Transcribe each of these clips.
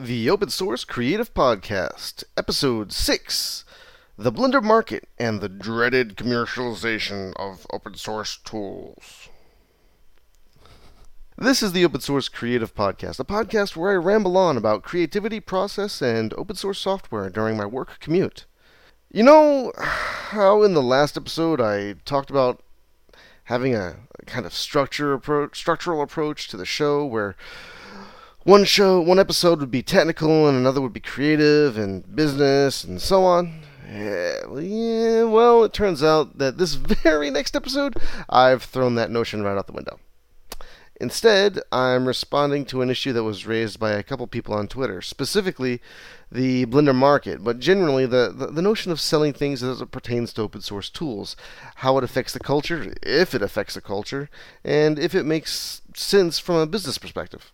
The Open Source Creative Podcast, Episode 6 The Blender Market and the Dreaded Commercialization of Open Source Tools. This is the Open Source Creative Podcast, a podcast where I ramble on about creativity, process, and open source software during my work commute. You know how in the last episode I talked about having a, kind of structure structural approach to the show where one show, one episode would be technical, and another would be creative and business and so on. Yeah, well, it turns out that this very next episode, I've thrown that notion right out the window. Instead, I'm responding to an issue that was raised by a couple people on Twitter, specifically the Blender market, but generally the, the, the, notion of selling things as it pertains to open source tools, how it affects the culture, if it affects the culture, and if it makes sense from a business perspective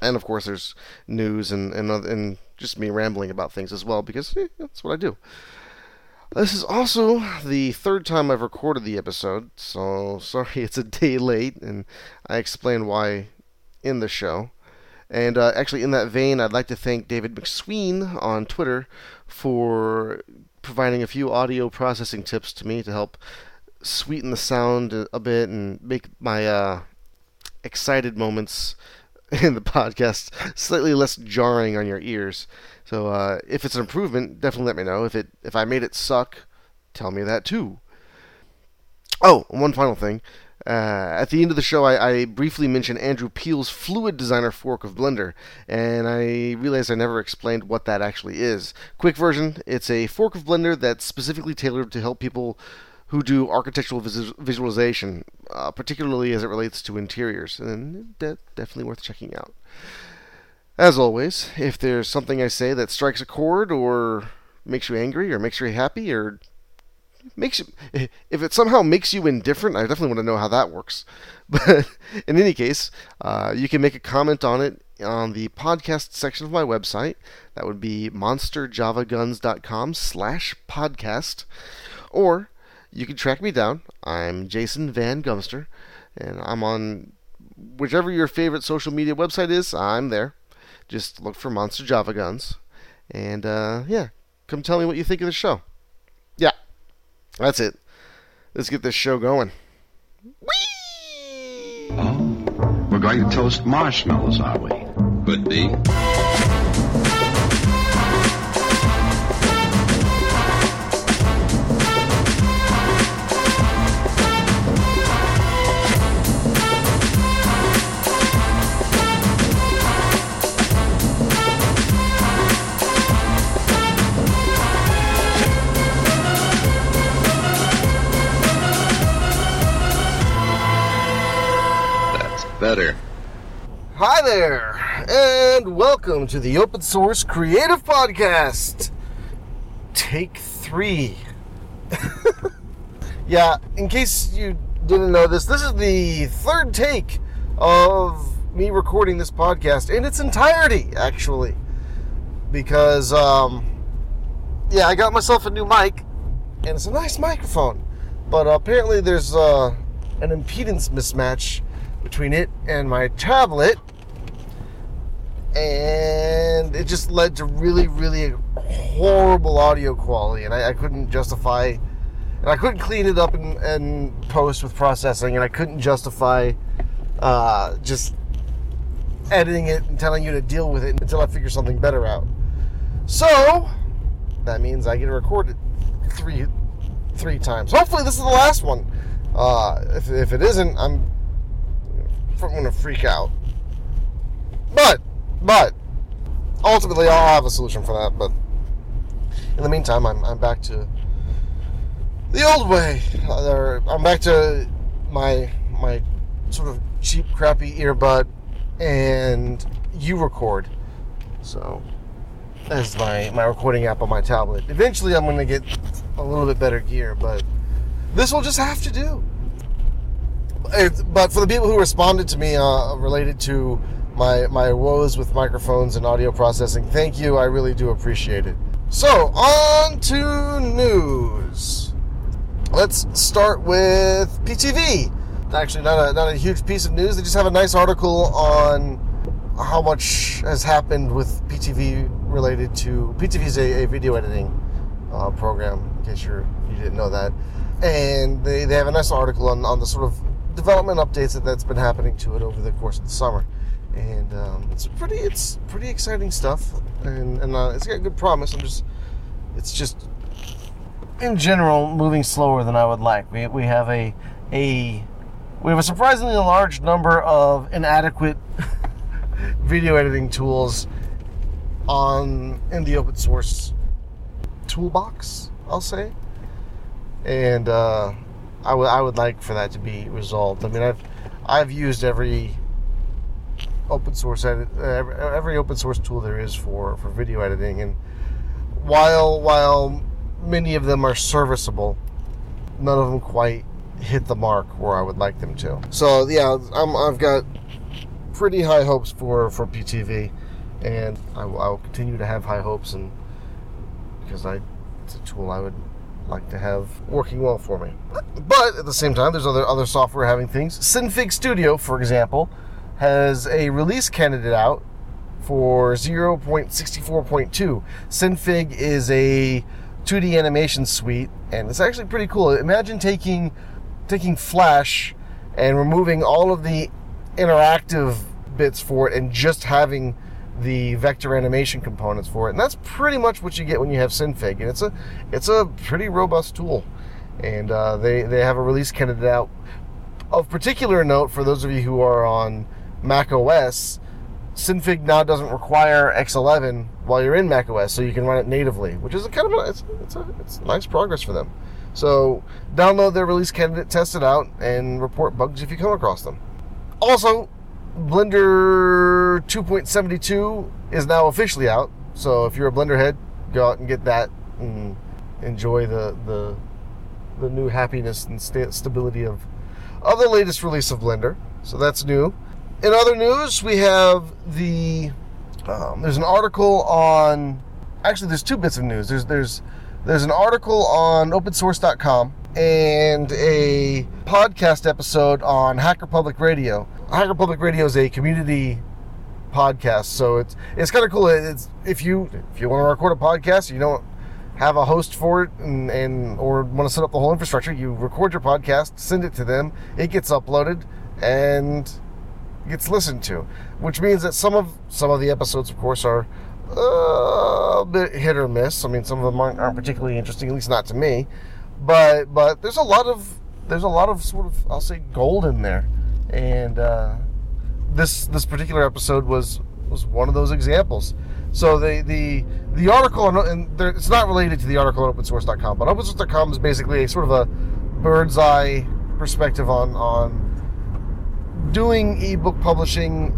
and of course there's news and and, and just me rambling about things as well because that's what I do. This is also the third time I've recorded the episode, so sorry it's a day late, and I explain why in the show. And uh, actually, in that vein, I'd like to thank David McSween on Twitter for providing a few audio processing tips to me to help sweeten the sound a bit and make my uh, excited moments in the podcast slightly less jarring on your ears. So uh, if it's an improvement, definitely let me know. If it if I made it suck, tell me that too. Oh, one final thing. Uh, at the end of the show, I, I, briefly mentioned Andrew Peel's Fluid Designer fork of Blender, and I realized I never explained what that actually is. Quick version it's a fork of Blender that's specifically tailored to help people who do architectural vis- visualization, uh, particularly as it relates to interiors, and de- definitely worth checking out. As always, if there's something I say that strikes a chord or makes you angry or makes you happy or makes you if it somehow makes you indifferent, I definitely want to know how that works. But in any case, uh, you can make a comment on it on the podcast section of my website. That would be monsterjavaguns.com slash podcast. Or you can track me down. I'm Jason Van Gumster, and I'm on whichever your favorite social media website is. I'm there. Just look for Monster Java Guns, and uh, yeah, come tell me what you think of the show. Yeah, that's it. Let's get this show going. Whee! Oh, we're going to toast marshmallows, are we? Could be. Better. Hi there, and welcome to the Open Source Creative Podcast. Take three. yeah, in case you didn't know this, this is the third take of me recording this podcast in its entirety, actually. Because, um, yeah, I got myself a new mic, and it's a nice microphone. But apparently, there's uh, an impedance mismatch between it and my tablet. And it just led to really really horrible audio quality and I, I couldn't justify and I couldn't clean it up and, and post with processing and I couldn't justify uh, just editing it and telling you to deal with it until I figure something better out. So that means I get to record it three three times. Hopefully this is the last one. Uh, if, if it isn't I'm I'm going to freak out. But, but, ultimately, I'll have a solution for that. But in the meantime, I'm, I'm back to the old way. I'm back to my my sort of cheap, crappy earbud and you record. So that's my my recording app on my tablet. Eventually, I'm going to get a little bit better gear, but this will just have to do but for the people who responded to me uh, related to my my woes with microphones and audio processing, thank you. I really do appreciate it. So on to news. Let's start with Pitivi. Actually, not a not a huge piece of news. They just have a nice article on how much has happened with Pitivi related to Pitivi is a, a video editing uh, program. In case you're you didn't know that, and they, they have a nice article on, on the sort of development updates that, that's been happening to it over the course of the summer, and um, it's pretty it's pretty exciting stuff, and and uh, it's got good promise. I'm just it's just in general moving slower than I would like. We we have a a we have a surprisingly large number of inadequate video editing tools on in the open source toolbox, I'll say. And uh, I would I would like for that to be resolved. I mean, I've I've used every open source edit, uh, every, every open source tool there is for for video editing, and while while many of them are serviceable, none of them quite hit the mark where I would like them to. So yeah, I'm, I've got pretty high hopes for for Pitivi, and I I will continue to have high hopes, and because I it's a tool I would like to have working well for me. But at the same time, there's other other software having things. Synfig Studio, for example, has a release candidate out for 0.64.2. Synfig is a 2D animation suite, and it's actually pretty cool. Imagine taking taking Flash and removing all of the interactive bits for it and just having the vector animation components for it. And that's pretty much what you get when you have Synfig. And it's a it's a pretty robust tool. And uh, they, they have a release candidate out. Of particular note for those of you who are on Mac OS, Synfig now doesn't require X11 while you're in Mac OS, so you can run it natively, which is a kind of a, it's, it's, a, it's nice progress for them. So download their release candidate, test it out, and report bugs if you come across them. Also, Blender 2.72 is now officially out. So if you're a Blender head, go out and get that and enjoy the the, the new happiness and sta- stability of of the latest release of Blender. So that's new. In other news, we have the um, there's an article on actually there's two bits of news. There's there's there's an article on opensource.com and a podcast episode on Hacker Public Radio. Hacker Public Radio is a community podcast, so it's it's kind of cool. It's if you if you want to record a podcast, you don't have a host for it, and, and or want to set up the whole infrastructure, you record your podcast, send it to them, it gets uploaded, and gets listened to. Which means that some of some of the episodes, of course, are a bit hit or miss. I mean, some of them aren't, aren't particularly interesting, at least not to me. But but there's a lot of there's a lot of sort of I'll say gold in there, and uh, this this particular episode was was one of those examples. So the the the article and there, it's not related to the article on OpenSource.com, but OpenSource.com is basically a sort of a bird's eye perspective on on doing ebook publishing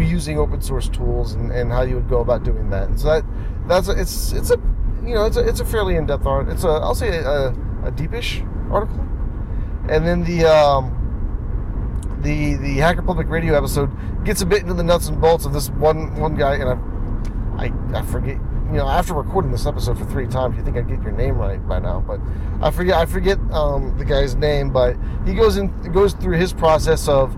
using open source tools and, and how you would go about doing that. And so that that's a, it's it's a you know it's a, it's a fairly in depth art. It's a I'll say a, a deepish article, and then the um, the the Hacker Public Radio episode gets a bit into the nuts and bolts of this one one guy, and I I, I forget. You know, after recording this episode for three times, you think I'd get your name right by now, but I forget. I forget um, the guy's name, but he goes in goes through his process of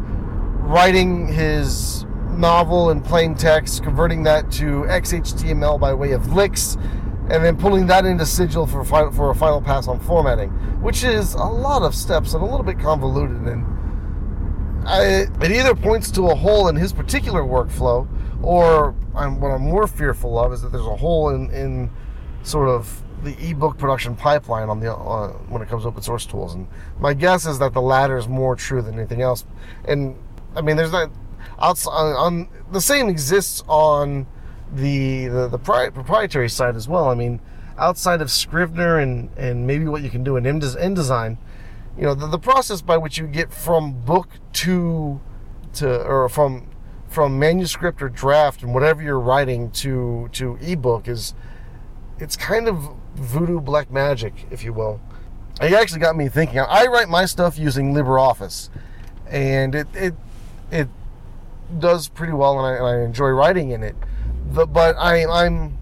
writing his novel in plain text, converting that to XHTML by way of LyX, and then pulling that into Sigil for, for a final pass on formatting, which is a lot of steps and a little bit convoluted. And I, it either points to a hole in his particular workflow, or I'm, what I'm more fearful of is that there's a hole in, in sort of the ebook production pipeline on the uh, when it comes to open source tools. And my guess is that the latter is more true than anything else. And I mean, there's not outside on the same exists on the the, the pri- proprietary side as well. I mean, outside of Scrivener and and maybe what you can do in InDesign, you know, the, the process by which you get from book to to or from from manuscript or draft and whatever you're writing to to ebook is it's kind of voodoo black magic, if you will. It actually got me thinking. I write my stuff using LibreOffice, and it it it does pretty well, and I, and I enjoy writing in it. The, but I, I'm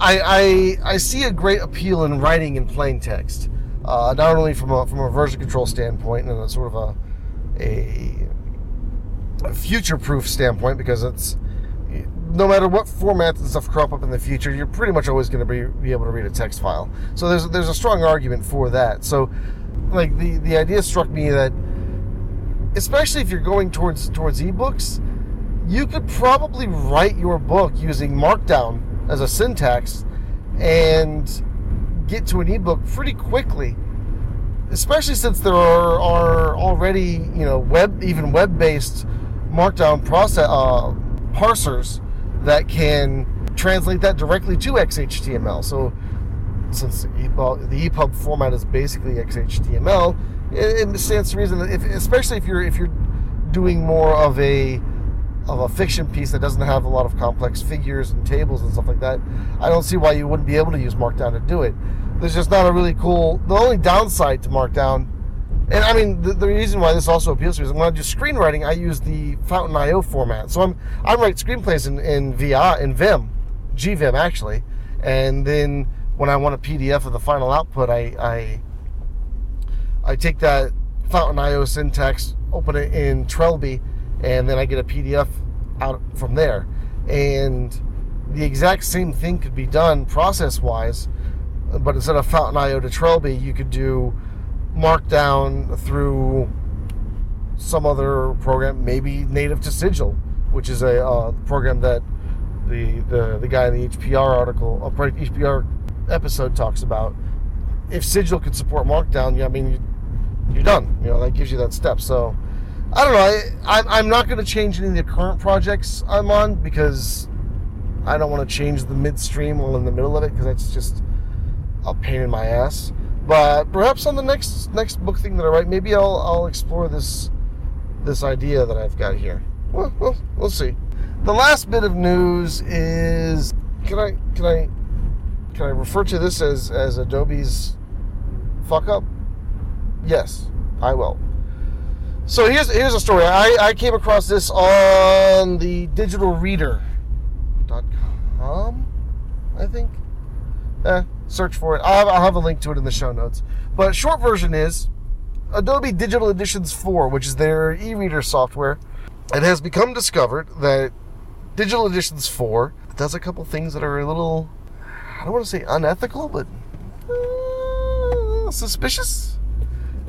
I, I I see a great appeal in writing in plain text, uh, not only from a from a version control standpoint and a sort of a a future-proof standpoint because it's no matter what formats and stuff crop up in the future, you're pretty much always going to be, be able to read a text file. So there's there's a strong argument for that. So, like the the idea struck me that, especially if you're going towards towards ebooks, you could probably write your book using Markdown as a syntax, and get to an ebook pretty quickly. Especially since there are, are already you know web even web based Markdown process uh, parsers that can translate that directly to XHTML. So since the EPUB format is basically XHTML, it, it stands to reason that if, especially if you're if you're doing more of a of a fiction piece that doesn't have a lot of complex figures and tables and stuff like that, I don't see why you wouldn't be able to use Markdown to do it. There's just not a really cool. The only downside to Markdown and I mean, the, the, reason why this also appeals to me is when I do screenwriting, I use the Fountain IO format. So I'm I write screenplays in in VI in Vim, GVim actually, and then when I want a PDF of the final output, I I, I take that Fountain IO syntax, open it in Trelby, and then I get a PDF out from there. And the exact same thing could be done process wise, but instead of Fountain IO to Trelby, you could do Markdown through some other program, maybe native to Sigil, which is a uh, program that the, the the guy in the HPR article, uh, HPR episode talks about. If Sigil could support Markdown, yeah, I mean, you're done. You know, that gives you that step. So, I don't know. I, I'm not going to change any of the current projects I'm on because I don't want to change the midstream while in the middle of it because that's just a pain in my ass. But perhaps on the next next book thing that I write, maybe I'll I'll explore this this idea that I've got here. Well, well, we'll see. The last bit of news is can I can I can I refer to this as as Adobe's fuck up? Yes, I will. So here's here's a story. I, I came across this on the digitalreader.com, I think. Eh, search for it. I'll have, I'll have a link to it in the show notes. But short version is Adobe Digital Editions 4, which is their e-reader software. It has become discovered that Digital Editions 4 does a couple things that are a little, I don't want to say unethical, but uh, suspicious.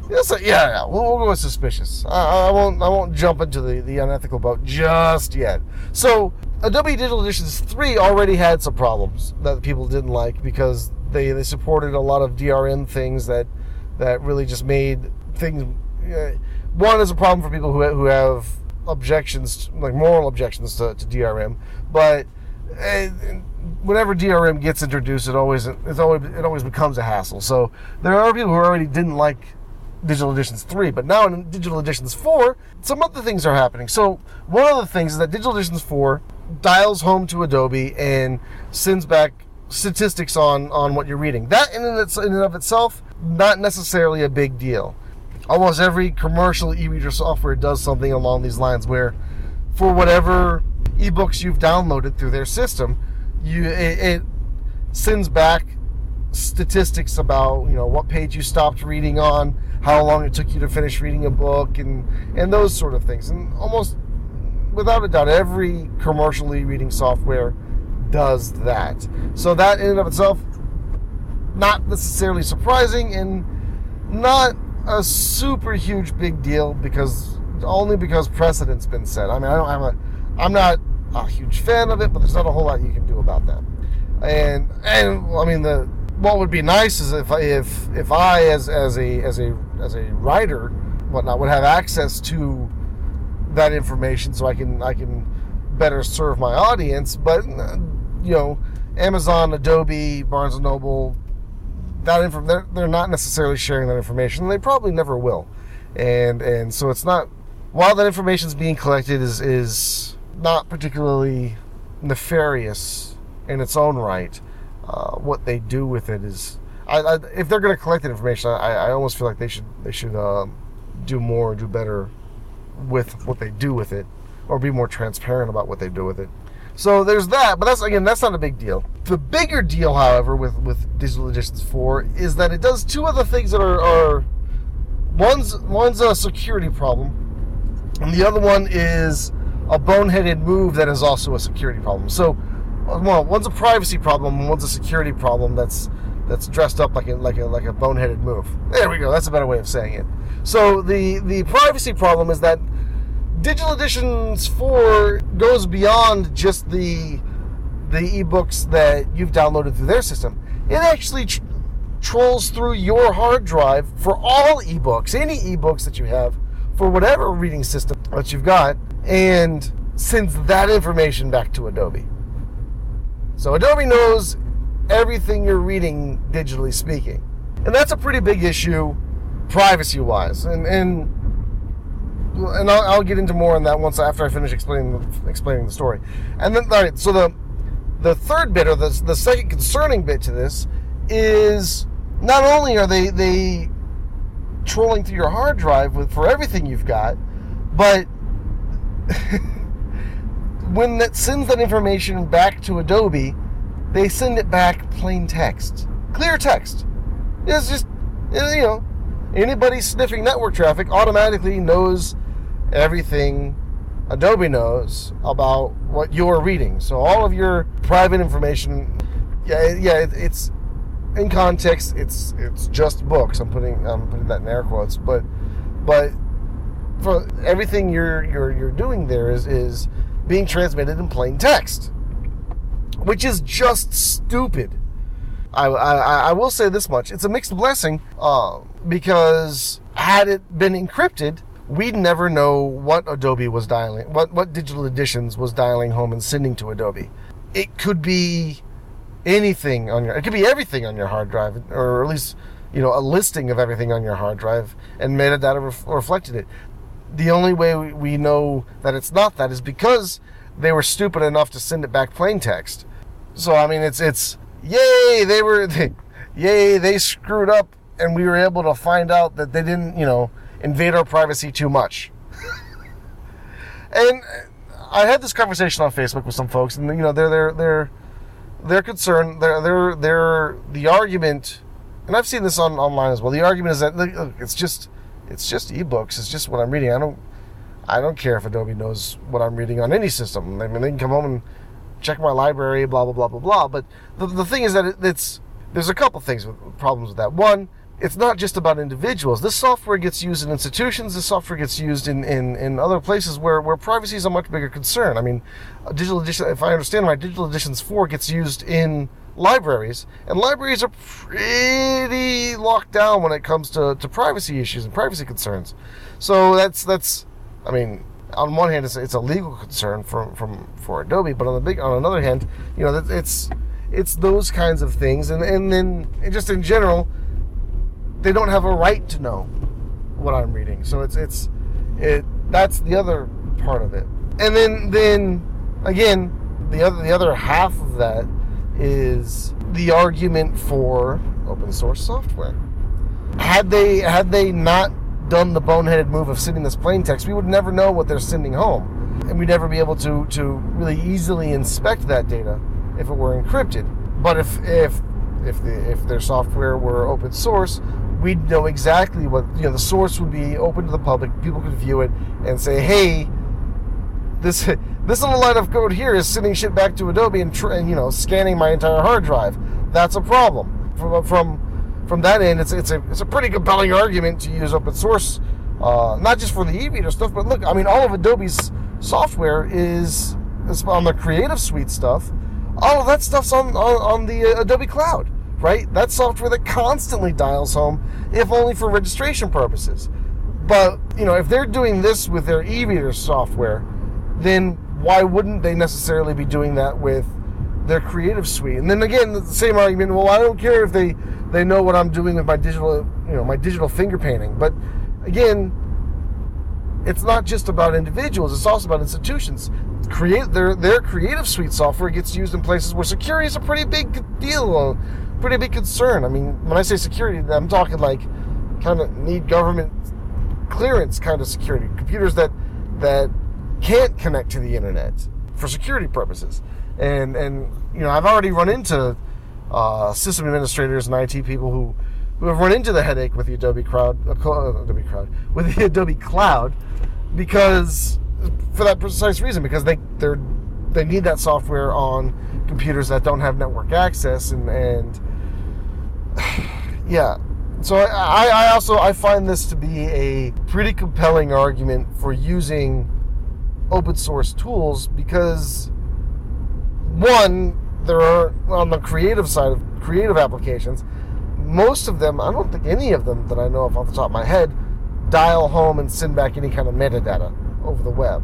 Yes, yeah, yeah, we'll, we'll go with suspicious. I, I, won't, I won't jump into the, the unethical boat just yet. So, Adobe Digital Editions 3 already had some problems that people didn't like because they, they supported a lot of DRM things that that really just made things. Uh, one is a problem for people who, who have objections, like moral objections to, to DRM, but uh, whenever DRM gets introduced, it always it's always it always becomes a hassle. So there are people who already didn't like Digital Editions 3, but now in Digital Editions 4, some other things are happening. So one of the things is that Digital Editions 4 dials home to Adobe and sends back statistics on on what you're reading. That in and, of itself, not necessarily a big deal. Almost every commercial e-reader software does something along these lines, where for whatever ebooks you've downloaded through their system, you it, it sends back statistics about you know what page you stopped reading on, how long it took you to finish reading a book, and and those sort of things. And almost without a doubt, every commercial e-reading software does that. So that in and of itself, not necessarily surprising and not a super huge big deal because only because precedent's been set. I mean, I don't have a, I'm not a huge fan of it, but there's not a whole lot you can do about that. And and I mean the what would be nice is if if if I as as a as a as a writer whatnot would have access to that information so I can I can better serve my audience. But you know, Amazon, Adobe, Barnes and Noble, that info, they're, they're not necessarily sharing that information. They probably never will, and and so it's not. While that information is being collected, is is not particularly nefarious in its own right. Uh, what they do with it is, I, I, if they're going to collect that information, I, I almost feel like they should they should uh, do more, do better with what they do with it, or be more transparent about what they do with it. So there's that, but that's again that's not a big deal. The bigger deal, however, with with Digital Editions 4 is that it does two other things that are, are one's one's a security problem, and the other one is a boneheaded move that is also a security problem. So, well, one's a privacy problem, and one's a security problem that's that's dressed up like a like a like a boneheaded move. There we go. That's a better way of saying it. So the the privacy problem is that Digital Editions 4 goes beyond just the the ebooks that you've downloaded through their system. It actually tr- trolls through your hard drive for all ebooks, any ebooks that you have for whatever reading system that you've got, and sends that information back to Adobe. So Adobe knows everything you're reading digitally speaking. And that's a pretty big issue privacy wise. And and and I'll, I'll, get into more on that once after I finish explaining explaining the story. And then all right, so the the third bit or the, the second concerning bit to this is not only are they they trolling through your hard drive with for everything you've got, but when that sends that information back to Adobe, they send it back plain text, clear text. It's just you know anybody sniffing network traffic automatically knows everything Adobe knows about what you're reading. So all of your private information, yeah, yeah, it's in context. It's it's just books. I'm putting I'm putting that in air quotes, but but for everything you're you're you're doing there is is being transmitted in plain text, which is just stupid. I, I, I will say this much: it's a mixed blessing uh, because had it been encrypted, we'd never know what Adobe was dialing, what what digital editions was dialing home and sending to Adobe. It could be anything on your, it could be everything on your hard drive, or at least you know a listing of everything on your hard drive, and metadata ref, reflected it the only way we know that it's not that is because they were stupid enough to send it back plain text. So I mean, it's it's yay they were they, yay they screwed up, and we were able to find out that they didn't you know invade our privacy too much. and I had this conversation on Facebook with some folks, and you know they're they're they're they're concerned. They're they're they're the argument, and I've seen this on online as well. The argument is that look, it's just it's just ebooks. It's just what I'm reading. I don't I don't care if Adobe knows what I'm reading on any system. I mean, they can come home and check my library, blah blah blah blah blah. But the, the thing is that it, it's there's a couple things with problems with that. One, it's not just about individuals. This software gets used in institutions. This software gets used in, in, in other places where, where privacy is a much bigger concern. I mean, digital edition, if I understand right, digital editions 4 gets used in libraries, and libraries are pretty locked down when it comes to, to privacy issues and privacy concerns. So that's that's, I mean, on one hand, it's, it's a legal concern from, from for Adobe, but on the big on another hand, you know, it's it's those kinds of things, and and then just in general, they don't have a right to know what I'm reading. So it's it's it that's the other part of it. And then then again, the other the other half of that is the argument for open source software. Had they had they not done the boneheaded move of sending this plain text, we would never know what they're sending home, and we'd never be able to to really easily inspect that data if it were encrypted. But if if if the if their software were open source, we'd know exactly what you know. The source would be open to the public. People could view it and say, "Hey, this this little line of code here is sending shit back to Adobe and, and you know scanning my entire hard drive. That's a problem. From from from that end, it's it's a it's a pretty compelling argument to use open source, uh, not just for the eReader stuff, but look, I mean, all of Adobe's software is, is on the Creative Suite stuff. All of that stuff's on on, on the uh, Adobe Cloud, right? That software that constantly dials home, if only for registration purposes. But you know, if they're doing this with their eReader software then why wouldn't they necessarily be doing that with their creative suite? And then again, the same argument. Well, I don't care if they they know what I'm doing with my digital, you know, my digital finger painting. But again, it's not just about individuals; it's also about institutions. Create their their creative suite software gets used in places where security is a pretty big deal, pretty big concern. I mean, when I say security, I'm talking like kind of need government clearance kind of security. Computers that that can't connect to the internet for security purposes. And and you know, I've already run into uh, system administrators and IT people who who have run into the headache with the Adobe Cloud, uh, Adobe Cloud, with the Adobe Cloud, because for that precise reason because they they're they need that software on computers that don't have network access and and yeah so I, I also i find this to be a pretty compelling argument for using open source tools because one there are on the creative side of creative applications most of them i don't think any of them that i know of off the top of my head dial home and send back any kind of metadata over the web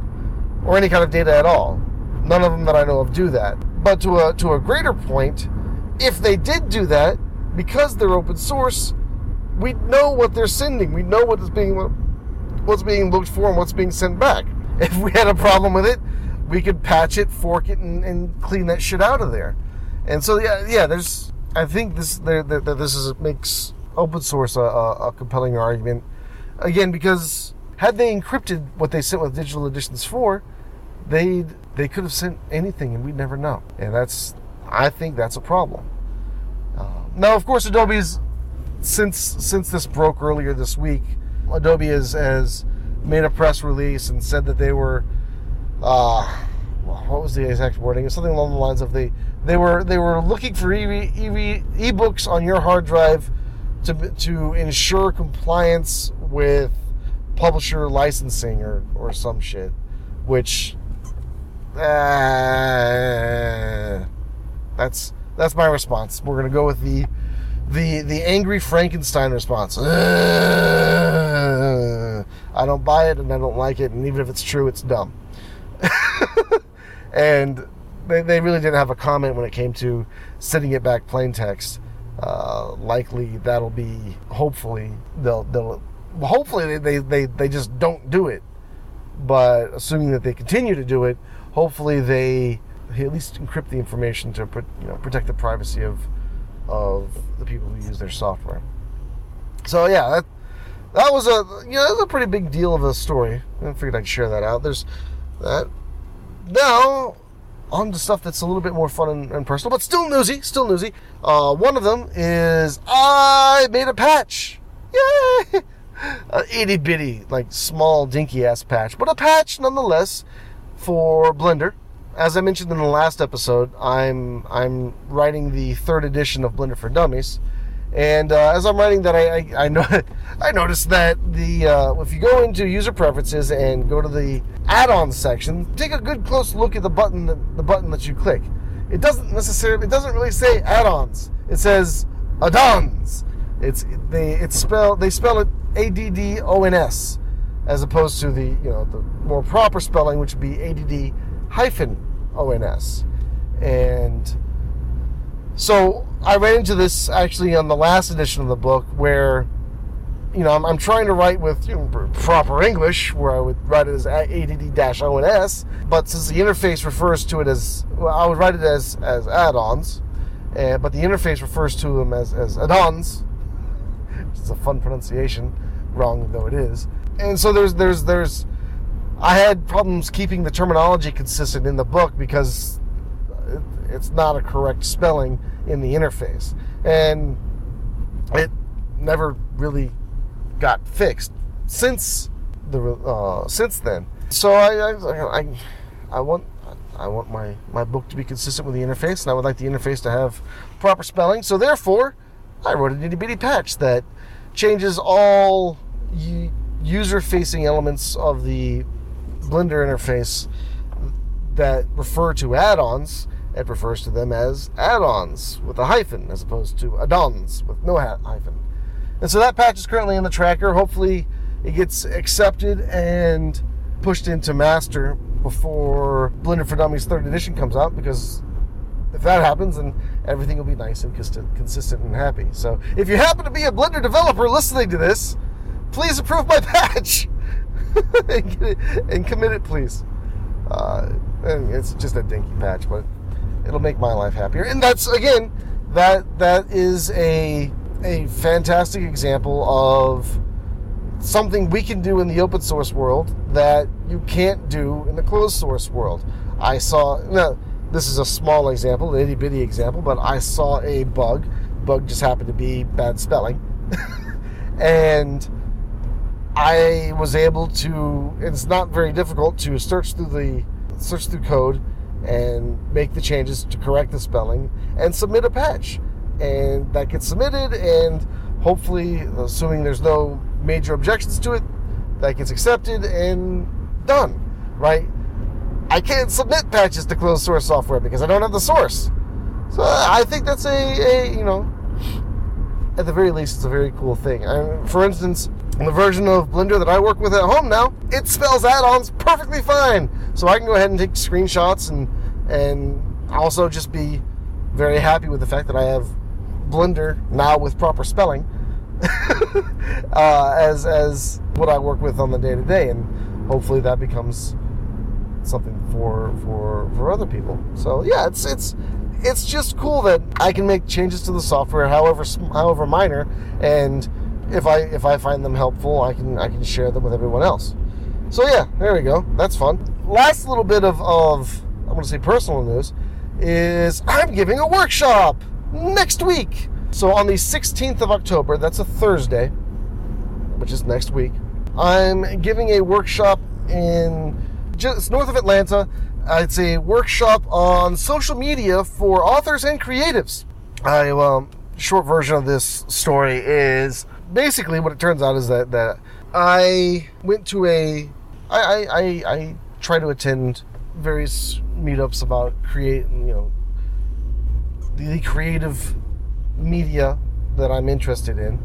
or any kind of data at all. None of them that i know of do that. But to a to a greater point if they did do that because they're open source we know what they're sending. We know what is being what's being looked for and what's being sent back if we had a problem with it we could patch it, fork it, and, and clean that shit out of there. And so yeah, yeah. There's I think this there, this is makes open source a, a, compelling argument again because had they encrypted what they sent with digital editions 4, they they could have sent anything and we'd never know. And that's I think that's a problem. Uh, now, of course, Adobe's since since this broke earlier this week, Adobe has has made a press release and said that they were uh, what was the exact wording? Something along the lines of the they were they were looking for e ebooks on your hard drive to to ensure compliance with publisher licensing or or some shit, which uh, that's that's my response. We're gonna go with the the the angry Frankenstein response. Uh, I don't buy it and I don't like it, and even if it's true, it's dumb. and they, they really didn't have a comment when it came to sending it back plain text. Uh, likely that'll be hopefully they'll they'll hopefully they, they, they just don't do it. But assuming that they continue to do it, hopefully they, at least encrypt the information to you know protect the privacy of of the people who use their software. So yeah, that that was a you know a pretty big deal of a story. I figured I'd share that out. There's that. Now, on to stuff that's a little bit more fun and, and personal, but still newsy, still newsy. Uh, one of them is I made a patch. Yay! A itty bitty, like small, dinky ass patch, but a patch nonetheless for Blender. As I mentioned in the last episode, I'm I'm writing the third edition of Blender for Dummies, and uh, as I'm writing that, I, I, I, know, I noticed that the uh, if you go into user preferences and go to the add-ons section, take a good close look at the button that, the button that you click. It doesn't necessarily it doesn't really say add-ons. It says add-ons. It's they it's spell they spell it A D D O N S as opposed to the you know the more proper spelling which would be A D D hyphen O N S and so I ran into this actually on the last edition of the book where, you know, I'm, I'm trying to write with you know, proper English, where I would write it as ADD-ONS, but since the interface refers to it as, well, I would write it as, as add-ons, uh, but the interface refers to them as, as add-ons, which is a fun pronunciation, wrong though it is. And so there's, there's, there's, I had problems keeping the terminology consistent in the book because it's not a correct spelling in the interface, and it never really got fixed since the uh, since then. So I, I I, I want I want my my book to be consistent with the interface, and I would like the interface to have proper spelling. So therefore, I wrote a nitty bitty patch that changes all user facing elements of the Blender interface that refer to add ons it refers to them as add-ons with a hyphen as opposed to add-ons with no hyphen. And so that patch is currently in the tracker. Hopefully it gets accepted and pushed into master before Blender for Dummies 3rd edition comes out because if that happens, then everything will be nice and consistent and happy. So if you happen to be a Blender developer listening to this, please approve my patch and, it, and, commit it, please. Uh, it's just a dinky patch, but it'll make my life happier. And that's again, that that is a a fantastic example of something we can do in the open source world that you can't do in the closed source world. I saw now this is a small example, an itty bitty example, but I saw a bug. Bug just happened to be bad spelling, and I was able to. It's not very difficult to search through the search through code and make the changes to correct the spelling and submit a patch, and that gets submitted and hopefully, assuming there's no major objections to it, that gets accepted and done. Right? I can't submit patches to closed source software because I don't have the source. So I think that's a, a you know, at the very least, it's a very cool thing. I, for instance, the version of Blender that I work with at home now, it spells add-ons perfectly fine. So I can go ahead and take screenshots and and also just be very happy with the fact that I have Blender now with proper spelling uh, as as what I work with on the day to day, and hopefully that becomes something for for for other people. So yeah, it's it's it's just cool that I can make changes to the software, however however minor, and if I if I find them helpful, I can I can share them with everyone else. So yeah, there we go. That's fun. Last little bit of, of I'm to say personal news is I'm giving a workshop next week. So on the 16th of October, that's a Thursday, which is next week. I'm giving a workshop in just north of Atlanta. It's a workshop on social media for authors and creatives. I um, short version of this story is basically what it turns out is that that I went to a I I, I, I try to attend various meetups about create you know the creative media that I'm interested in.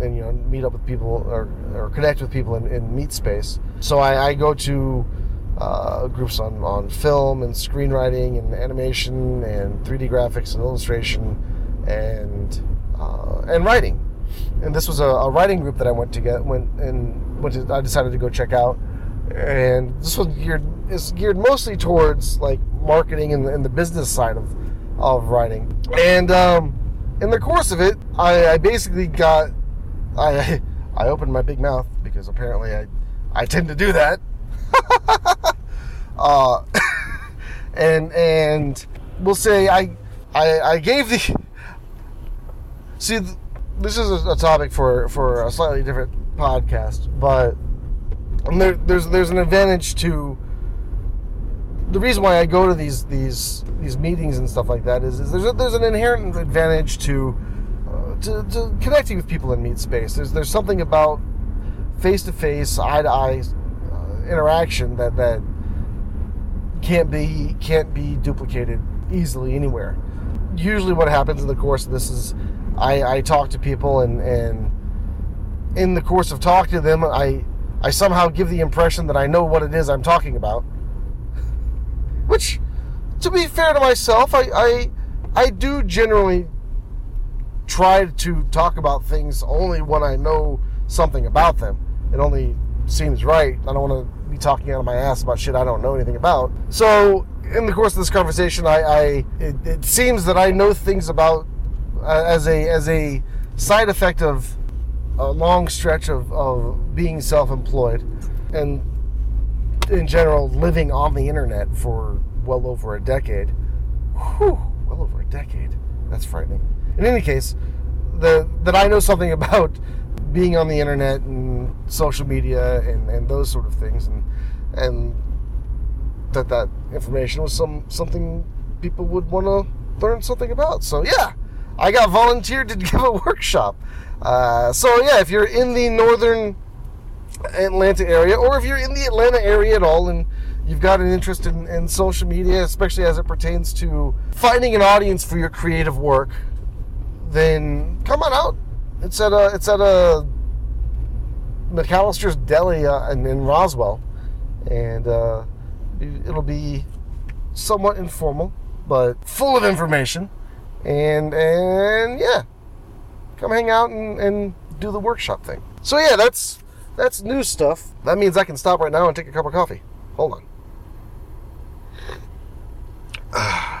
And you know meet up with people or, or connect with people in, in meet space. So I, I go to uh, groups on, on film and screenwriting and animation and 3d graphics and illustration and uh, and writing and this was a, a, writing group that I went to get went and went to, I decided to go check out and this was geared is geared mostly towards like marketing and, and the business side of of writing and um, in the course of it I, I basically got I I opened my big mouth because apparently I I tend to do that. uh, and and we'll say I I, I gave the see this is a, topic for for a slightly different podcast, but there, there's there's an advantage to the reason why I go to these these these meetings and stuff like that is, is there's a, there's an inherent advantage to uh, to, to connecting with people in meet space. There's there's something about face to face, eye to eye uh, interaction that that can't be can't be duplicated easily anywhere. Usually, what happens in the course of this is I, I talk to people and and in the course of talking to them, I I somehow give the impression that I know what it is I'm talking about. Which, to be fair to myself, I I, I do generally try to talk about things only when I know something about them. It only seems right. I don't want to be talking out of my ass about shit I don't know anything about. So, in the course of this conversation, I, I it, it, seems that I know things about uh, as a as a side effect of a long stretch of, of being self-employed and in general living on the internet for well over a decade. Whew, well over a decade. That's frightening in any case, the, that I know something about being on the internet and social media and, and those sort of things, and and that that information was some something people would want to learn something about. So yeah, I got volunteered to give a workshop. Uh, so yeah, if you're in the northern Atlanta area, or if you're in the Atlanta area at all, and you've got an interest in, in social media, especially as it pertains to finding an audience for your creative work, then come on out. It's at a it's at a McAllister's Deli uh, in, in, Roswell, and uh, it'll be somewhat informal, but full of information. And and yeah, come hang out and, and do the workshop thing. So yeah, that's that's new stuff. That means I can stop right now and take a cup of coffee. Hold on.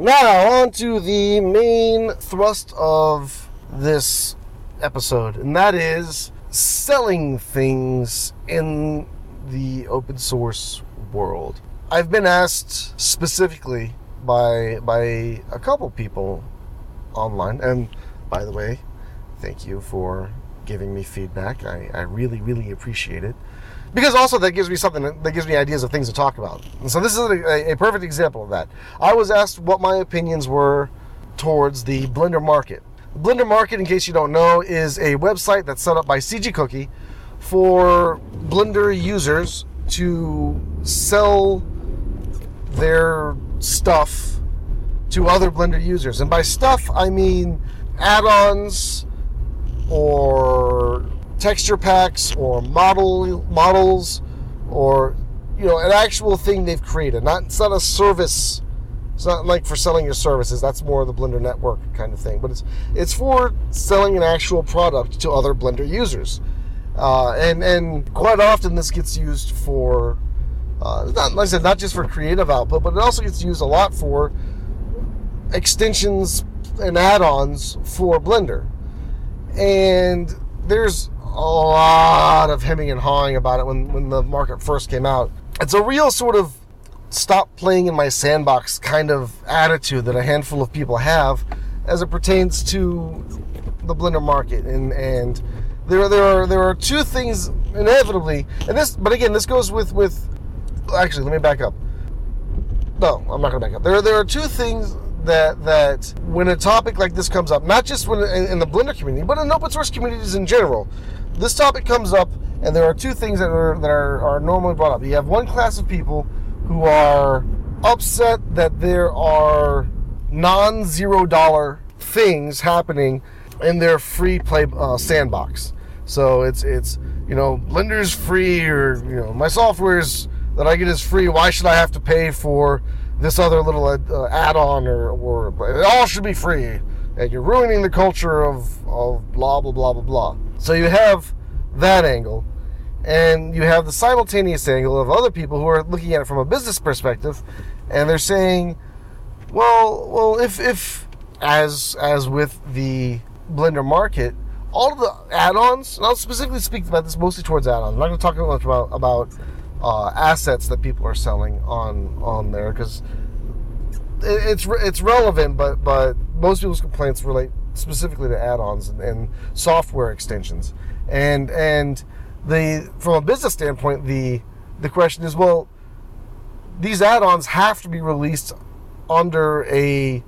Now, on to the main thrust of this episode, and that is selling things in the open source world. I've been asked specifically by by a couple people online, and by the way, Thank you for giving me feedback. I, I really, really appreciate it. Because also that gives me something that gives me ideas of things to talk about. And so this is a, a perfect example of that. I was asked what my opinions were towards the Blender Market. The Blender Market, in case you don't know, is a website that's set up by CG Cookie for Blender users to sell their stuff to other Blender users. And by stuff, I mean add ons or texture packs or model models or you know an actual thing they've created. Not it's not a service. It's not like for selling your services. That's more the blender network kind of thing. But it's it's for selling an actual product to other blender users. Uh, and and quite often this gets used for uh, not, like I said, not just for creative output, but it also gets used a lot for extensions and add-ons for Blender. And there's a lot of hemming and hawing about it when, when the market first came out. It's a real sort of stop playing in my sandbox kind of attitude that a handful of people have as it pertains to the Blender market. And, and there, there are there are two things inevitably, and this, but again, this goes with with. Actually, let me back up. No, I'm not going to back up. There, there are two things that that when a topic like this comes up, not just when in, in the Blender community, but in open source communities in general, this topic comes up, and there are two things that are that are, are normally brought up. You have one class of people who are upset that there are non-zero dollar things happening in their free play uh, sandbox. So it's it's you know Blender's free or you know my software's that I get is free. Why should I have to pay for this other little uh, add-on or, or it all should be free? And you're ruining the culture of of blah blah blah blah blah. So you have that angle, and you have the simultaneous angle of other people who are looking at it from a business perspective, and they're saying, well, well, if if as as with the Blender market, all the add-ons, and I'll specifically speak about this mostly towards add-ons. I'm not going to talk much about about uh, assets that people are selling on on there because it's it's relevant, but but most people's complaints relate specifically to add-ons and, and software extensions, and and the from a business standpoint, the the question is, well, these add-ons have to be released under a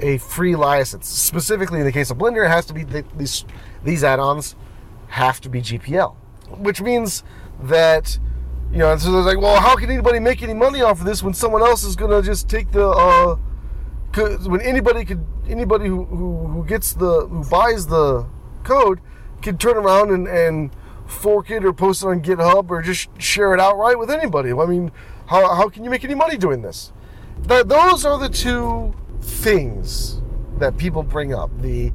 a free license. Specifically, in the case of Blender, it has to be these these add-ons have to be GPL, which means that you know. So they're like, well, how can anybody make any money off of this when someone else is going to just take the uh, when anybody could anybody who, who who gets the who buys the code can turn around and and fork it or post it on GitHub or just share it outright with anybody. I mean, how how can you make any money doing this? That those are the two things that people bring up. The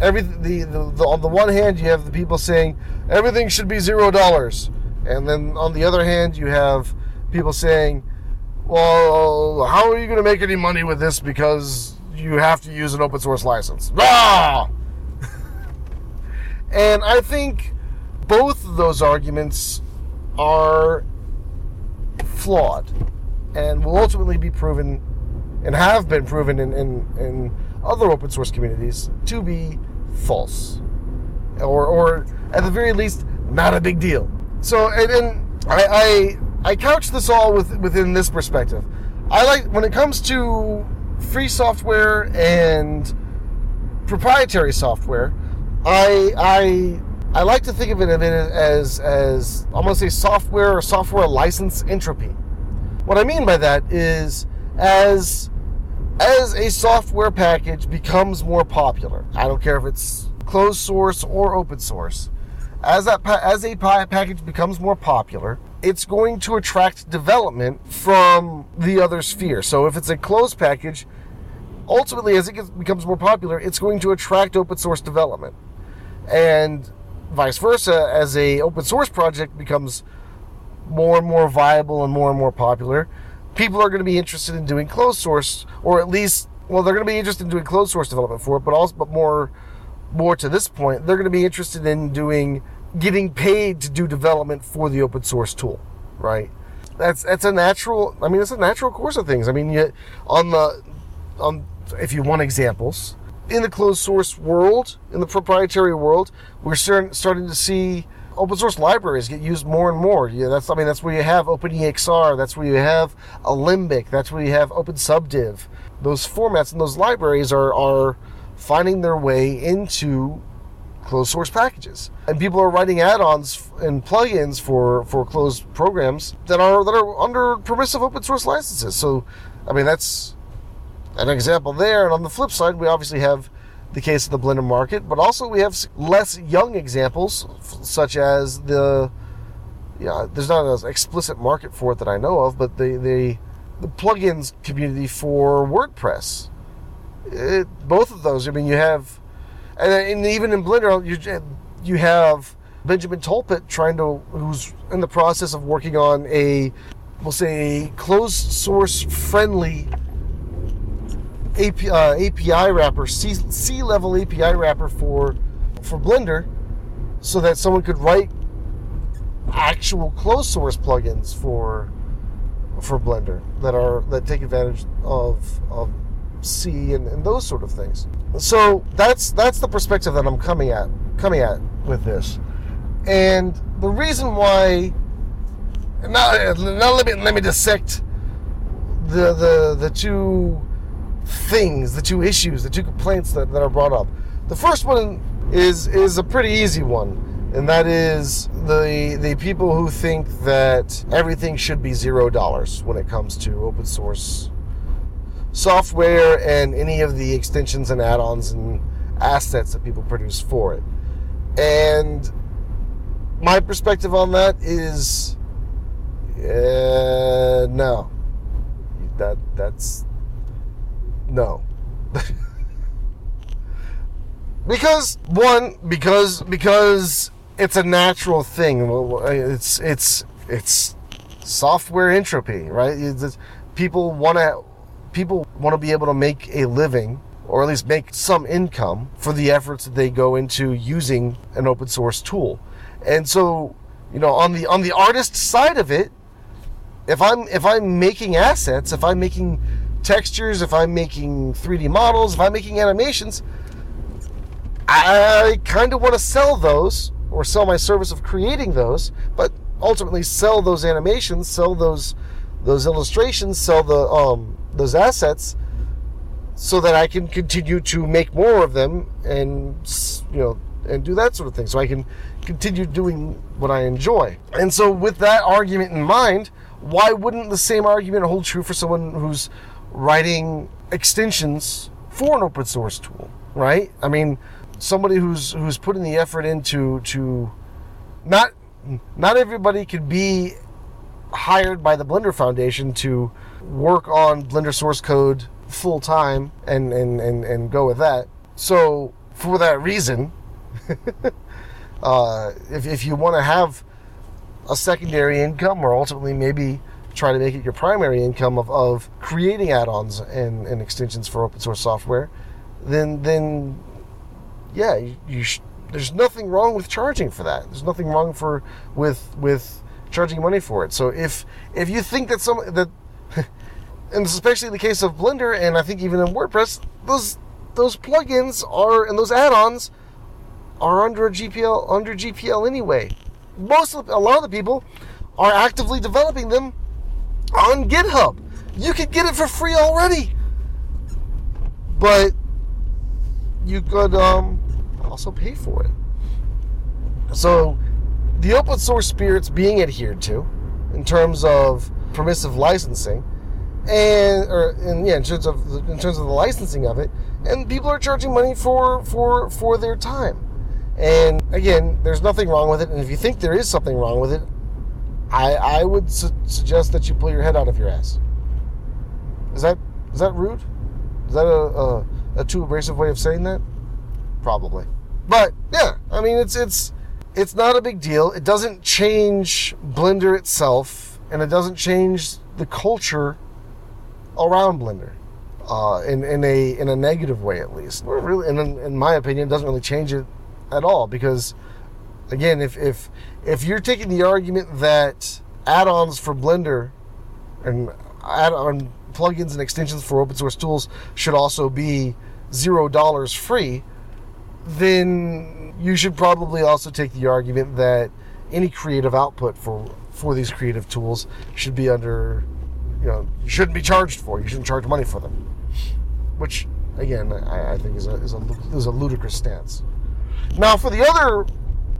every the, the, the, on the one hand you have the people saying everything should be zero dollars, and then on the other hand you have people saying, well, how are you going to make any money with this because you have to use an open source license? Ah! and I think both of those arguments are flawed and will ultimately be proven and have been proven in, in, in other open source communities to be false. Or, or at the very least, not a big deal. So, and, and I, I, I couch this all with, within this perspective. I like, when it comes to free software and proprietary software, I, I, I like to think of it as, as, to say software or software license entropy. What I mean by that is as as a software package becomes more popular, I don't care if it's closed source or open source, as that as a package becomes more popular, it's going to attract development from the other sphere. So if it's a closed package, ultimately as it gets, becomes more popular, it's going to attract open source development. And vice versa, as a open source project becomes more and more viable and more and more popular, people are going to be interested in doing closed source, or at least, well, they're going to be interested in doing closed source development for it, but also, but more, more to this point, they're going to be interested in doing, getting paid to do development for the open source tool, right? That's that's a natural. I mean, it's a natural course of things. I mean, you, on the, on if you want examples, in the closed source world, in the proprietary world, we're start, starting to see open source libraries get used more and more. Yeah, that's I mean that's where you have OpenEXR, that's where you have Alembic, that's where you have OpenSubDiv. Those formats and those libraries are are finding their way into closed source packages. And people are writing add-ons and plugins for, for closed programs that are that are under permissive open source licenses. So I mean that's an example there. And on the flip side, we obviously have the case of the Blender market, but also we have less young examples, such as the yeah, there's not an explicit market for it that I know of, but the the, the plugins community for WordPress. It, both of those. I mean, you have, and, and even in Blender, you you have Benjamin Tolputt trying to, who's in the process of working on a, we'll say, closed source friendly API, uh, API wrapper, C, C level API wrapper for for Blender, so that someone could write actual closed source plugins for for Blender that are that take advantage of of C and, and those sort of things. So that's that's the perspective that I'm coming at coming at with this, and the reason why. Now, now let me let me dissect the the the two things, the two issues, the two complaints that, that are brought up. The first one is is a pretty easy one, and that is the the people who think that everything should be zero dollars when it comes to open source software and any of the extensions and add-ons and assets that people produce for it. And my perspective on that is uh, no. That that's no. because one, because because it's a natural thing. It's it's it's software entropy, right? It's, people want to people want to be able to make a living or at least make some income for the efforts that they go into using an open source tool. And so, you know, on the on the artist side of it, if I'm if I'm making assets, if I'm making textures, if I'm making 3D models, if I'm making animations, I kind of want to sell those or sell my service of creating those, but ultimately sell those animations, sell those those illustrations, sell the um, those assets so that I can continue to make more of them and you know and do that sort of thing so I can continue doing what I enjoy. And so with that argument in mind, why wouldn't the same argument hold true for someone who's writing extensions for an open source tool, right? I mean, somebody who's who's putting the effort into to not not everybody could be hired by the Blender Foundation to work on Blender source code full time and, and, and, and go with that. So for that reason, uh, if, if you want to have a secondary income or ultimately maybe try to make it your primary income of, of creating add-ons and, and extensions for open source software, then then yeah, you, you sh- there's nothing wrong with charging for that. There's nothing wrong for with with charging money for it. So if if you think that some that and especially in the case of Blender and I think even in WordPress, those those plugins are and those add-ons are under a GPL under GPL anyway. Most of a lot of the people are actively developing them on GitHub. You could get it for free already. But you could um, also pay for it. So the open source spirit's being adhered to in terms of permissive licensing and or in, yeah in terms of in terms of the licensing of it and people are charging money for for for their time and again there's nothing wrong with it and if you think there is something wrong with it I, I would su- suggest that you pull your head out of your ass. Is that is that rude? Is that a, a, a too abrasive way of saying that? Probably. But yeah, I mean it's it's it's not a big deal. It doesn't change Blender itself, and it doesn't change the culture around Blender. Uh, in, in a in a negative way at least. Really, in, in my opinion, it doesn't really change it at all because again, if if if you're taking the argument that add-ons for Blender and add-on plugins and extensions for open source tools should also be zero dollars free, then you should probably also take the argument that any creative output for for these creative tools should be under, you know, you shouldn't be charged for. You shouldn't charge money for them, which again I, I think is a, is a is a ludicrous stance. Now for the other,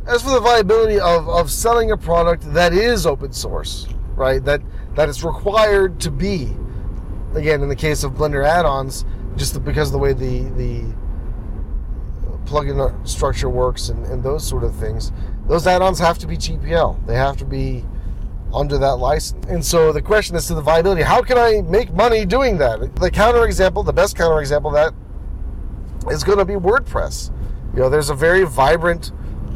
as for the viability of of selling a product that is open source, right? That that is required to be, again in the case of Blender add-ons, just because of the way the the plugin structure works and, and those sort of things, those add-ons have to be GPL. They have to be under that license. And so the question is to the viability. How can I make money doing that? The counter example, the best counter example of that is going to be WordPress. You know, there's a very vibrant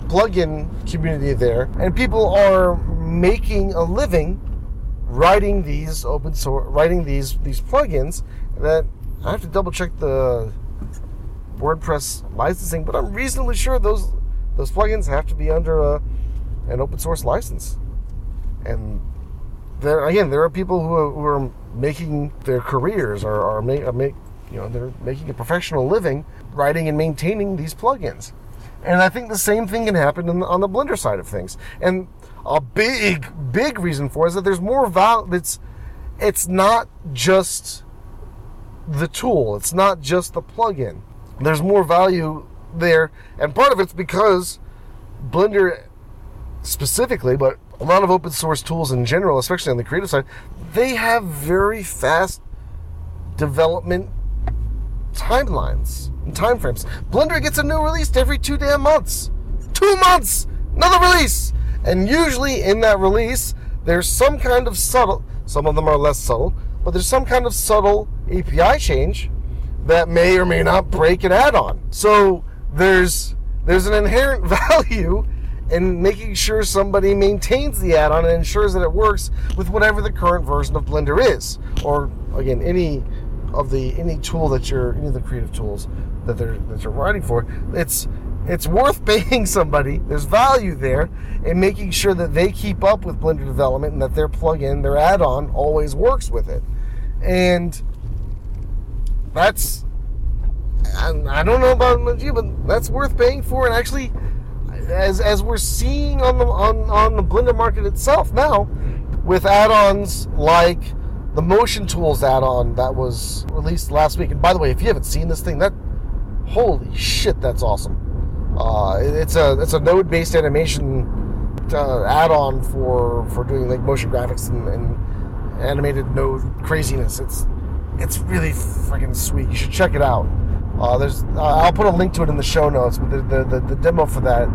plugin community there, and people are making a living writing these open source, writing these these plugins. That I have to double check the WordPress licensing, but I'm reasonably sure those those plugins have to be under a, an open source license. And there again, there are people who are, who are making their careers or are make, are uh, make you know they're making a professional living writing and maintaining these plugins. And I think the same thing can happen the, on the Blender side of things. And a big, big reason for it is that there's more value. It's it's not just the tool. It's not just the plugin there's more value there, and part of it's because Blender specifically, but a lot of open source tools in general, especially on the creative side, they have very fast development timelines and timeframes. Blender gets a new release every two damn months. Two months, another release, and usually in that release, there's some kind of subtle. Some of them are less subtle, but there's some kind of subtle API change that may or may not break an add-on. So there's there's an inherent value in making sure somebody maintains the add-on and ensures that it works with whatever the current version of Blender is, or again any of the any tool that you're any of the creative tools that they're that you're writing for. It's it's worth paying somebody. There's value there in making sure that they keep up with Blender development and that their plugin, their add-on, always works with it. And that's I don't know about you, but that's worth paying for. And actually, as as we're seeing on the on on the Blender market itself now, with add-ons like the Motion Tools add-on that was released last week. And by the way, if you haven't seen this thing, that holy shit, that's awesome. Uh, it's a it's a node-based animation uh, add-on for for doing like motion graphics and, and animated node craziness. It's it's really freaking sweet. You should check it out. Uh, there's uh, I'll put a link to it in the show notes, but the, the, the, the, demo for that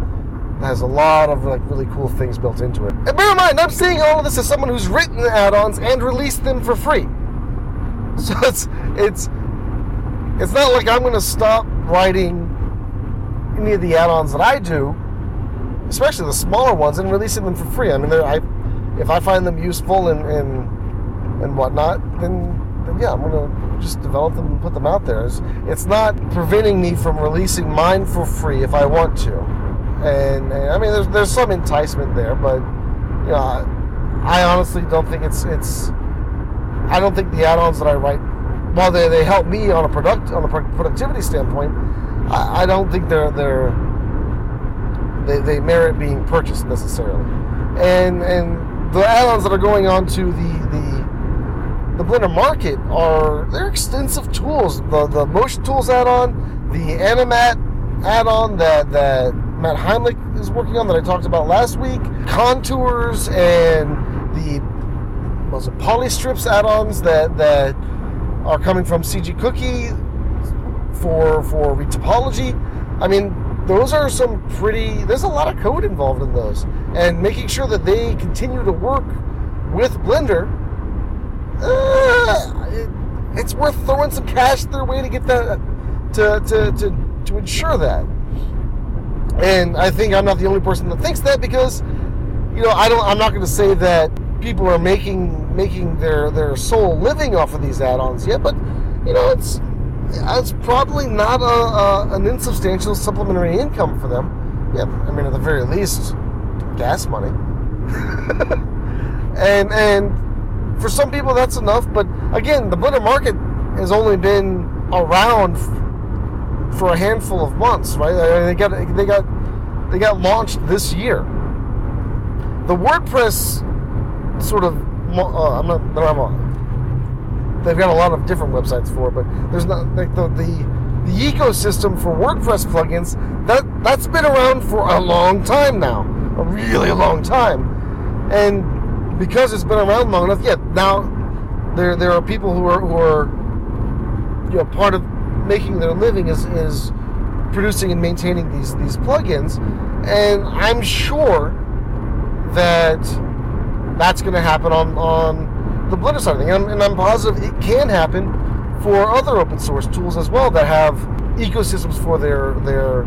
has a lot of like really cool things built into it. And bear in mind, I'm saying all of this as someone who's written the add-ons and released them for free. So it's it's it's not like I'm going to stop writing any of the add-ons that I do, especially the smaller ones, and releasing them for free. I mean, I if I find them useful and and and whatnot, then then yeah, I'm gonna just develop them and put them out there. It's, it's not preventing me from releasing mine for free if I want to. And, and, I mean, there's there's some enticement there, but you know, I honestly don't think it's it's. I don't think the add-ons that I write, while they, they help me on a product on a productivity standpoint, I, I don't think they're they're they, they merit being purchased necessarily. And and the add-ons that are going on to the the the Blender Market are they're extensive tools. The the motion tools add-on, the Animat add-on that that Matt Heinlich is working on that I talked about last week, contours and the was it polystrips add-ons that that are coming from CG Cookie for for retopology. I mean, those are some pretty. There's a lot of code involved in those, and making sure that they continue to work with Blender uh, it, it's worth throwing some cash their way to get that to, to, to, to ensure that. And I think I'm not the only person that thinks that because, you know, I don't. I'm not going to say that people are making making their their sole living off of these add-ons yet, but you know, it's it's probably not a, a an insubstantial supplementary income for them. Yeah, I mean, at the very least, gas money. and and for some people that's enough, but again, the Blender market has only been around for a handful of months, right? Uh, They got they got they got launched this year. The WordPress sort of uh, I'm not I don't have they've got a lot of different websites for, but there's not like the, the the ecosystem for WordPress plugins that that's been around for a long time now, a really long time, and because it's been around long enough, yeah, now there there are people who are who are you know part of making their living is is producing and maintaining these these plugins, and I'm sure that that's going to happen on on the Blender side of things, and, and I'm positive it can happen for other open source tools as well that have ecosystems for their their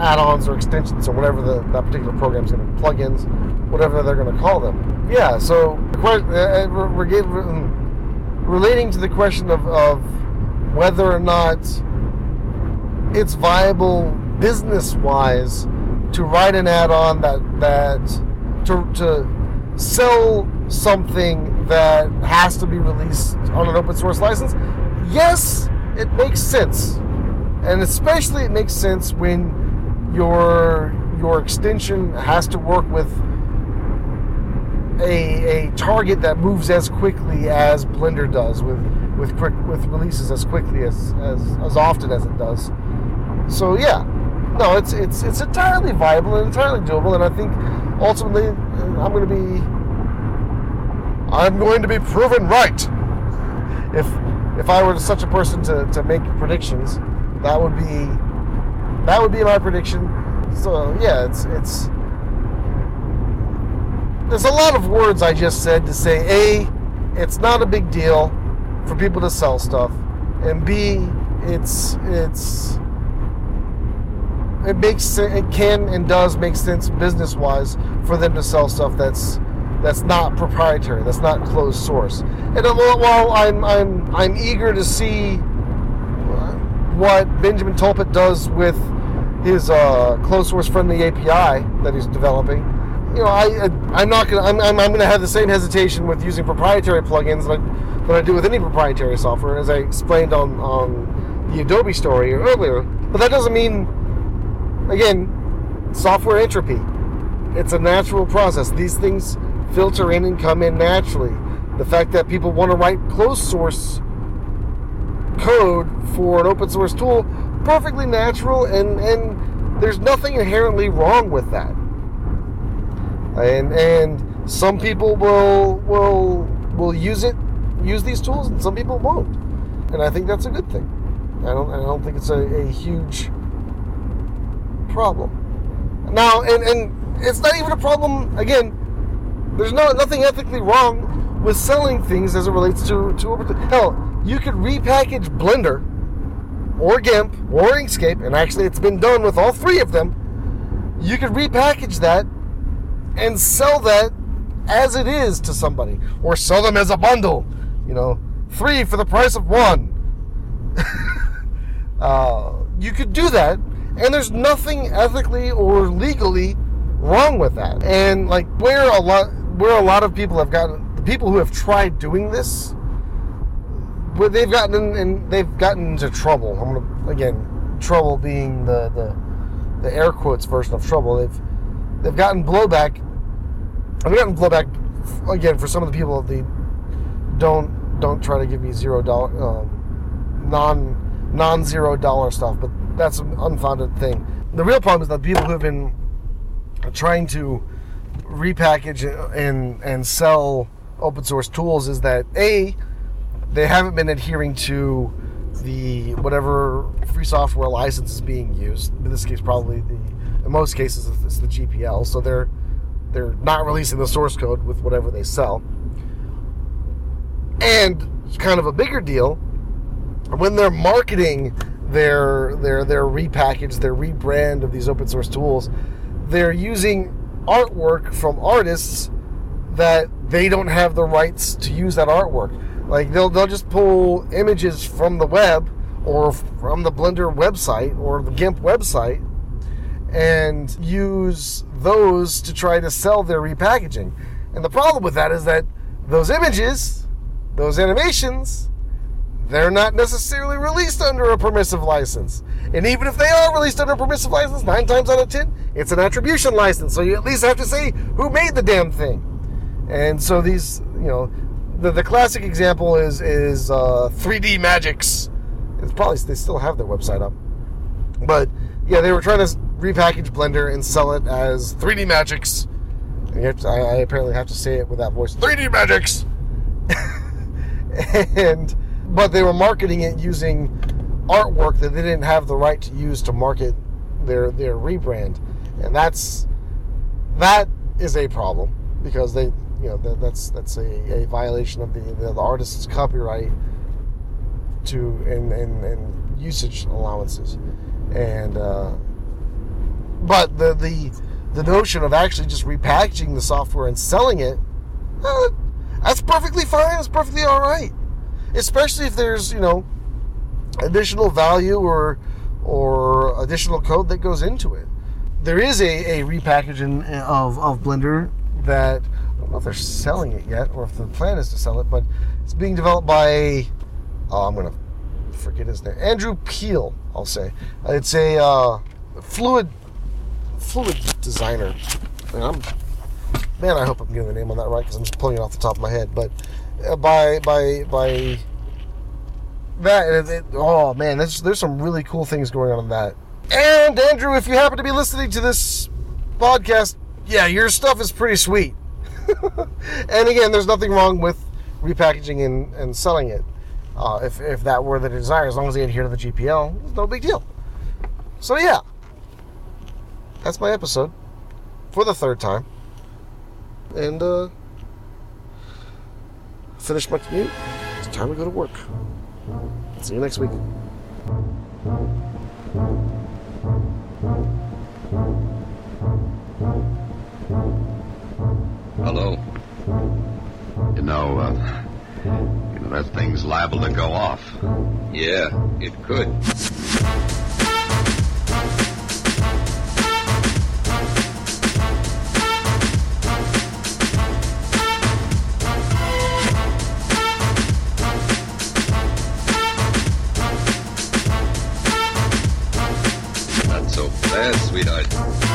add-ons or extensions or whatever the, that particular program's going to plugins, whatever they're going to call them. Yeah. So uh, we're, we're relating to the question of, of whether or not it's viable business-wise to write an add-on that that to, to sell something that has to be released on an open source license, yes, it makes sense. And especially it makes sense when your your extension has to work with a, a target that moves as quickly as Blender does with with quick with releases as quickly as, as as often as it does. So yeah, no, it's it's it's entirely viable and entirely doable, and I think ultimately uh, I'm going to be I'm going to be proven right. If if I were such a person to, to make predictions, that would be that would be my prediction. So yeah, it's it's there's a lot of words I just said to say a it's not a big deal for people to sell stuff, and b it's it's it makes it can and does make sense business wise for them to sell stuff that's that's not proprietary, that's not closed source. And while I'm I'm I'm eager to see what Benjamin Tolputt does with his uh, closed source friendly API that he's developing. You know, I I'm not gonna I'm, I'm, I'm gonna have the same hesitation with using proprietary plugins I, that I do with any proprietary software, as I explained on on the Adobe story earlier. But that doesn't mean, again, software entropy. It's a natural process. These things filter in and come in naturally. The fact that people want to write closed source code for an open source tool, perfectly natural, and and there's nothing inherently wrong with that. And and some people will will will use it, use these tools, and some people won't. And I think that's a good thing. I don't I don't think it's a, a huge problem. Now, and and it's not even a problem. Again, there's no nothing ethically wrong with selling things as it relates to to. Hell, you could repackage Blender or GIMP or Inkscape, and actually, it's been done with all three of them. You could repackage that and sell that as it is to somebody, or sell them as a bundle. You know, three for the price of one. uh, you could do that, and there's nothing ethically or legally wrong with that. And like where a lot where a lot of people have gotten the people who have tried doing this, where they've gotten in, and they've gotten into trouble. I'm gonna again trouble being the the the air quotes version of trouble. They've they've gotten blowback. I've gotten blowback again for some of the people that don't don't try to give me zero dollar um, non non zero dollar stuff, but that's an unfounded thing. The real problem is that people who have been trying to repackage and and sell open source tools is that a they haven't been adhering to the whatever free software license is being used. In this case, probably the in most cases it's the GPL. So they're they're not releasing the source code with whatever they sell. And it's kind of a bigger deal when they're marketing their their their repackage, their rebrand of these open source tools, they're using artwork from artists that they don't have the rights to use that artwork. Like they'll they'll just pull images from the web or from the Blender website or the GIMP website and use those to try to sell their repackaging. And the problem with that is that those images, those animations, they're not necessarily released under a permissive license. And even if they are released under a permissive license, nine times out of ten, it's an attribution license. So you at least have to say who made the damn thing. And so these, you know, the, the classic example is is uh, 3D Magix. It's probably they still have their website up, but yeah, they were trying to repackage Blender and sell it as 3D Magix. To, I, I, apparently have to say it with that voice, 3D Magix. and but they were marketing it using artwork that they didn't have the right to use to market their their rebrand, and that's that is a problem because they you know that, that's that's a, a violation of the, the, the artist's copyright to and, and, and usage allowances and uh, but the the the notion of actually just repackaging the software and selling it uh, that's perfectly fine it's perfectly all right especially if there's you know additional value or or additional code that goes into it there is a, a repackaging of, of blender that I don't know if they're selling it yet or if the plan is to sell it, but it's being developed by, oh, I'm to forget his name, Andrew Peel, I'll say. It's a uh, fluid fluid designer. Man, I'm, man, I hope I'm getting the name on that right because I'm just pulling it off the top of my head. But uh, by by by that, it, it, oh man, there's there's some really cool things going on in that. And Andrew, if you happen to be listening to this podcast, yeah, your stuff is pretty sweet. and again, there's nothing wrong with repackaging and, and selling it. Uh, if, if that were the desire, as long as they adhere to the GPL, no big deal. So, yeah, that's my episode for the third time. And, uh, finish my commute. It's time to go to work. See you next week. Hello. You know, uh, you know that thing's liable to go off. Yeah, it could. Fast, sweetheart.